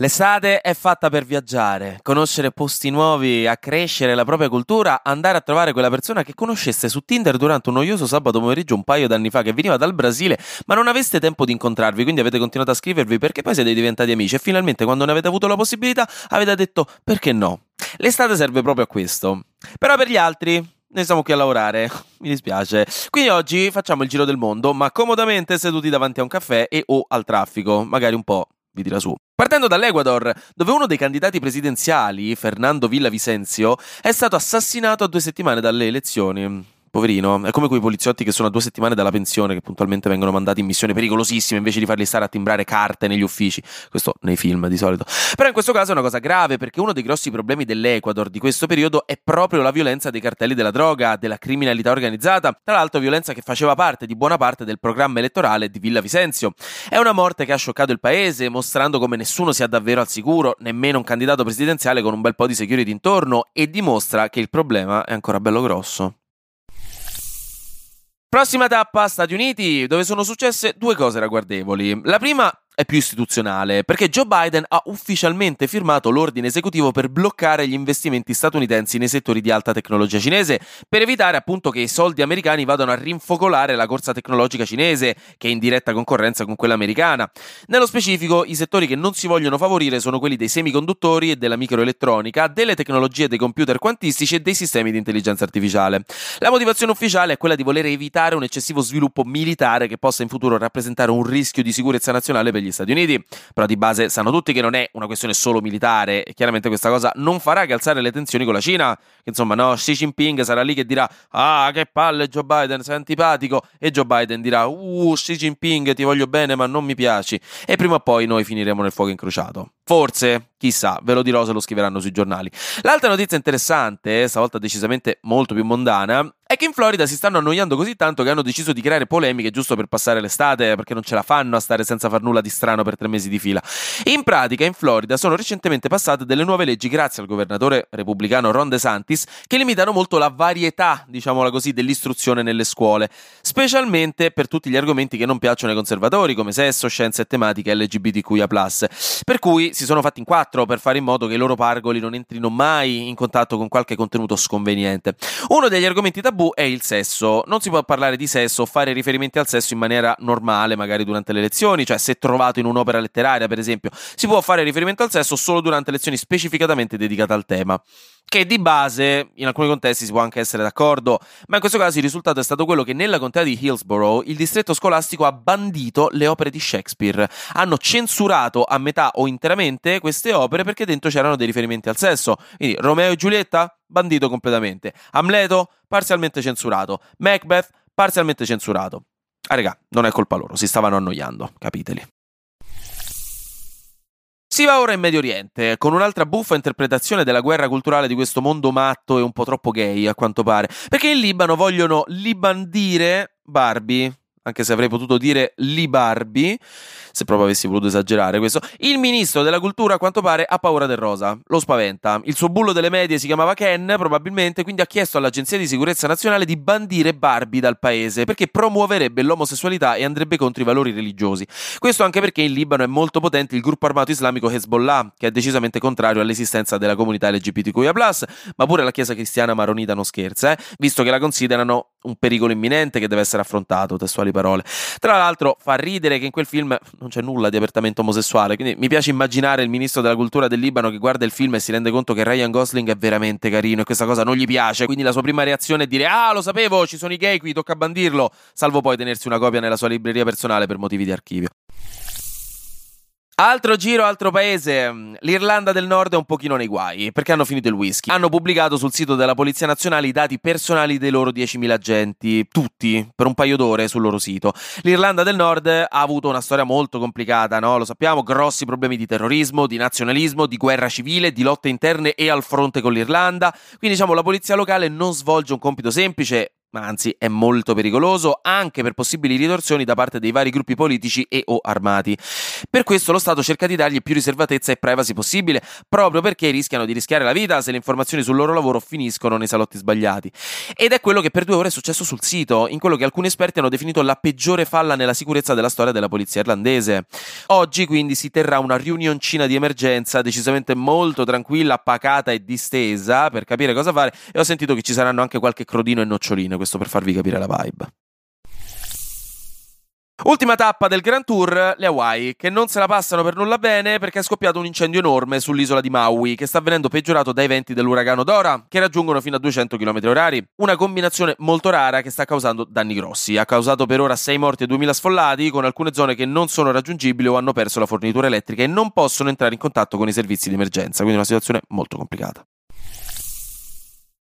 L'estate è fatta per viaggiare, conoscere posti nuovi, accrescere la propria cultura, andare a trovare quella persona che conosceste su Tinder durante un noioso sabato pomeriggio un paio d'anni fa che veniva dal Brasile, ma non aveste tempo di incontrarvi, quindi avete continuato a scrivervi perché poi siete diventati amici e finalmente quando ne avete avuto la possibilità avete detto perché no. L'estate serve proprio a questo. Però per gli altri noi siamo qui a lavorare, mi dispiace. Quindi oggi facciamo il giro del mondo, ma comodamente seduti davanti a un caffè e o al traffico, magari un po' vi tira su. Partendo dall'Ecuador, dove uno dei candidati presidenziali, Fernando Villavicencio, è stato assassinato a due settimane dalle elezioni. Poverino, è come quei poliziotti che sono a due settimane dalla pensione, che puntualmente vengono mandati in missioni pericolosissime invece di farli stare a timbrare carte negli uffici. Questo nei film di solito. Però in questo caso è una cosa grave perché uno dei grossi problemi dell'Ecuador di questo periodo è proprio la violenza dei cartelli della droga, della criminalità organizzata. Tra l'altro, violenza che faceva parte di buona parte del programma elettorale di Villa Vicencio. È una morte che ha scioccato il paese, mostrando come nessuno sia davvero al sicuro, nemmeno un candidato presidenziale con un bel po' di security intorno, e dimostra che il problema è ancora bello grosso. Prossima tappa, Stati Uniti, dove sono successe due cose ragguardevoli. La prima è più istituzionale, perché Joe Biden ha ufficialmente firmato l'ordine esecutivo per bloccare gli investimenti statunitensi nei settori di alta tecnologia cinese, per evitare appunto che i soldi americani vadano a rinfocolare la corsa tecnologica cinese, che è in diretta concorrenza con quella americana. Nello specifico, i settori che non si vogliono favorire sono quelli dei semiconduttori e della microelettronica, delle tecnologie dei computer quantistici e dei sistemi di intelligenza artificiale. La motivazione ufficiale è quella di voler evitare un eccessivo sviluppo militare che possa in futuro rappresentare un rischio di sicurezza nazionale per gli Stati Uniti, però di base sanno tutti che non è una questione solo militare. E chiaramente questa cosa non farà che alzare le tensioni con la Cina, che insomma no, Xi Jinping sarà lì che dirà ah che palle Joe Biden, sei antipatico. E Joe Biden dirà uh Xi Jinping ti voglio bene ma non mi piaci. E prima o poi noi finiremo nel fuoco incrociato. Forse, chissà, ve lo dirò se lo scriveranno sui giornali. L'altra notizia interessante, stavolta decisamente molto più mondana, è che in Florida si stanno annoiando così tanto che hanno deciso di creare polemiche giusto per passare l'estate, perché non ce la fanno a stare senza far nulla di strano per tre mesi di fila. In pratica, in Florida sono recentemente passate delle nuove leggi grazie al governatore repubblicano Ron DeSantis che limitano molto la varietà, diciamola così, dell'istruzione nelle scuole, specialmente per tutti gli argomenti che non piacciono ai conservatori, come sesso, scienze e tematiche LGBTQIA. Per cui si sono fatti in quattro per fare in modo che i loro pargoli non entrino mai in contatto con qualche contenuto sconveniente. Uno degli argomenti tabù è il sesso. Non si può parlare di sesso o fare riferimenti al sesso in maniera normale, magari durante le lezioni, cioè se trovato in un'opera letteraria, per esempio, si può fare riferimento al sesso solo durante lezioni specificatamente dedicate al tema. Che di base, in alcuni contesti si può anche essere d'accordo, ma in questo caso il risultato è stato quello che nella contea di Hillsborough il distretto scolastico ha bandito le opere di Shakespeare. Hanno censurato a metà o interamente queste opere perché dentro c'erano dei riferimenti al sesso. Quindi Romeo e Giulietta, bandito completamente. Amleto, parzialmente censurato. Macbeth, parzialmente censurato. Ah, regà, non è colpa loro, si stavano annoiando, capiteli. Si va ora in Medio Oriente, con un'altra buffa interpretazione della guerra culturale di questo mondo matto e un po' troppo gay, a quanto pare. Perché in Libano vogliono libandire Barbie, anche se avrei potuto dire Libarbi, se proprio avessi voluto esagerare questo. Il ministro della cultura, a quanto pare, ha paura del rosa, lo spaventa. Il suo bullo delle medie si chiamava Ken, probabilmente, quindi ha chiesto all'Agenzia di Sicurezza Nazionale di bandire Barbie dal paese, perché promuoverebbe l'omosessualità e andrebbe contro i valori religiosi. Questo anche perché in Libano è molto potente il gruppo armato islamico Hezbollah, che è decisamente contrario all'esistenza della comunità LGBTQIA+, ma pure la chiesa cristiana maronita non scherza, eh? visto che la considerano un pericolo imminente che deve essere affrontato, testuali parole. Tra l'altro fa ridere che in quel film non c'è nulla di apertamente omosessuale, quindi mi piace immaginare il ministro della cultura del Libano che guarda il film e si rende conto che Ryan Gosling è veramente carino e questa cosa non gli piace, quindi la sua prima reazione è dire "Ah, lo sapevo, ci sono i gay qui, tocca bandirlo", salvo poi tenersi una copia nella sua libreria personale per motivi di archivio. Altro giro, altro paese. L'Irlanda del Nord è un pochino nei guai perché hanno finito il whisky. Hanno pubblicato sul sito della Polizia Nazionale i dati personali dei loro 10.000 agenti, tutti, per un paio d'ore sul loro sito. L'Irlanda del Nord ha avuto una storia molto complicata, no? Lo sappiamo, grossi problemi di terrorismo, di nazionalismo, di guerra civile, di lotte interne e al fronte con l'Irlanda. Quindi diciamo la polizia locale non svolge un compito semplice ma anzi è molto pericoloso anche per possibili ritorsioni da parte dei vari gruppi politici e o armati. Per questo lo Stato cerca di dargli più riservatezza e privacy possibile, proprio perché rischiano di rischiare la vita se le informazioni sul loro lavoro finiscono nei salotti sbagliati. Ed è quello che per due ore è successo sul sito, in quello che alcuni esperti hanno definito la peggiore falla nella sicurezza della storia della polizia irlandese. Oggi quindi si terrà una riunioncina di emergenza decisamente molto tranquilla, pacata e distesa per capire cosa fare e ho sentito che ci saranno anche qualche crodino e noccioline, questo per farvi capire la vibe. Ultima tappa del Grand Tour, le Hawaii, che non se la passano per nulla bene perché è scoppiato un incendio enorme sull'isola di Maui, che sta venendo peggiorato dai venti dell'uragano Dora, che raggiungono fino a 200 km h Una combinazione molto rara che sta causando danni grossi. Ha causato per ora 6 morti e 2000 sfollati, con alcune zone che non sono raggiungibili o hanno perso la fornitura elettrica e non possono entrare in contatto con i servizi di emergenza, quindi una situazione molto complicata.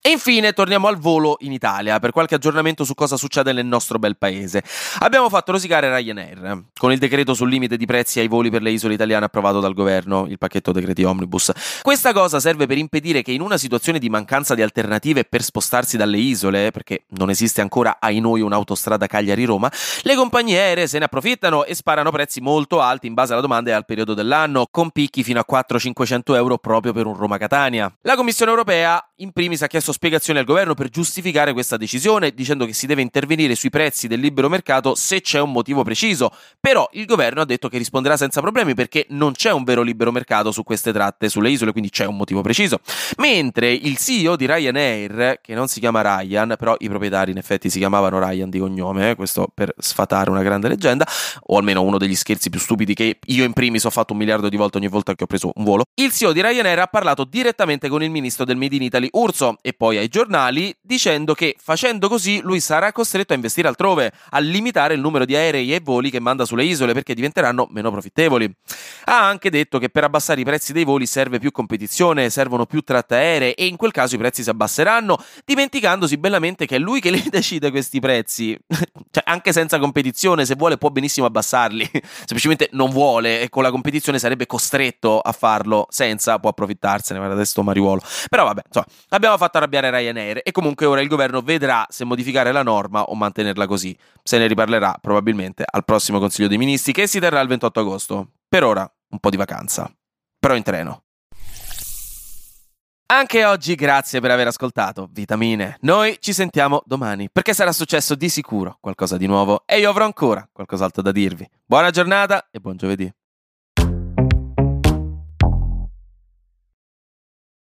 E infine torniamo al volo in Italia per qualche aggiornamento su cosa succede nel nostro bel paese. Abbiamo fatto rosicare Ryanair con il decreto sul limite di prezzi ai voli per le isole italiane approvato dal governo, il pacchetto decreti omnibus. Questa cosa serve per impedire che in una situazione di mancanza di alternative per spostarsi dalle isole, perché non esiste ancora ai noi un'autostrada Cagliari-Roma, le compagnie aeree se ne approfittano e sparano prezzi molto alti in base alla domanda e al periodo dell'anno, con picchi fino a 400-500 euro proprio per un Roma-Catania. La Commissione europea in primis ha chiesto spiegazioni al governo per giustificare questa decisione, dicendo che si deve intervenire sui prezzi del libero mercato se c'è un motivo preciso. Però il governo ha detto che risponderà senza problemi perché non c'è un vero libero mercato su queste tratte sulle isole, quindi c'è un motivo preciso. Mentre il CEO di Ryanair, che non si chiama Ryan, però i proprietari in effetti si chiamavano Ryan di cognome, eh, questo per sfatare una grande leggenda, o almeno uno degli scherzi più stupidi che io in primis ho fatto un miliardo di volte ogni volta che ho preso un volo. Il CEO di Ryanair ha parlato direttamente con il ministro del Made in Italy Urso e poi ai giornali dicendo che facendo così lui sarà costretto a investire altrove, a limitare il numero di aerei e voli che manda sulle isole perché diventeranno meno profittevoli. Ha anche detto che per abbassare i prezzi dei voli serve più competizione, servono più tratte aeree e in quel caso i prezzi si abbasseranno, dimenticandosi bellamente che è lui che li decide questi prezzi. cioè, anche senza competizione, se vuole può benissimo abbassarli, semplicemente non vuole e con la competizione sarebbe costretto a farlo senza, può approfittarsene, guarda adesso mariuolo. Però vabbè, insomma, abbiamo fatto arrabbiare Ryanair e comunque ora il governo vedrà se modificare la norma o mantenerla così. Se ne riparlerà probabilmente al prossimo Consiglio dei Ministri che si terrà il 28 agosto. Per ora un po' di vacanza, però in treno. Anche oggi grazie per aver ascoltato Vitamine. Noi ci sentiamo domani perché sarà successo di sicuro qualcosa di nuovo e io avrò ancora qualcos'altro da dirvi. Buona giornata e buon giovedì.